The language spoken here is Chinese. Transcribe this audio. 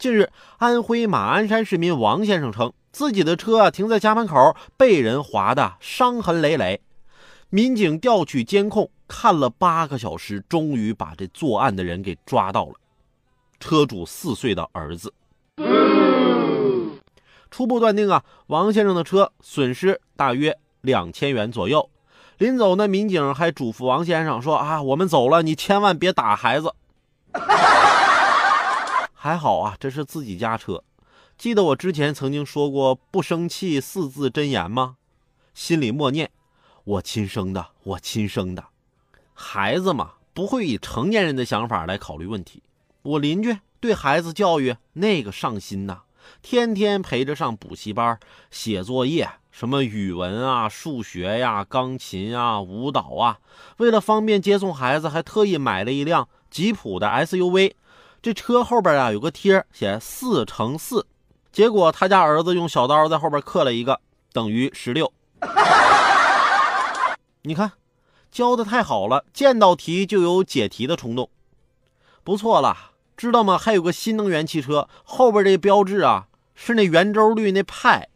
近日，安徽马鞍山市民王先生称，自己的车啊停在家门口，被人划的伤痕累累。民警调取监控，看了八个小时，终于把这作案的人给抓到了。车主四岁的儿子。初步断定啊，王先生的车损失大约两千元左右。临走呢，民警还嘱咐王先生说：“啊，我们走了，你千万别打孩子。”还好啊，这是自己家车。记得我之前曾经说过“不生气”四字真言吗？心里默念：“我亲生的，我亲生的。”孩子嘛，不会以成年人的想法来考虑问题。我邻居对孩子教育那个上心呐，天天陪着上补习班、写作业，什么语文啊、数学呀、钢琴啊、舞蹈啊。为了方便接送孩子，还特意买了一辆吉普的 SUV。这车后边啊有个贴，写四乘四，结果他家儿子用小刀在后边刻了一个等于十六。你看，教的太好了，见到题就有解题的冲动，不错了，知道吗？还有个新能源汽车后边这标志啊，是那圆周率那派。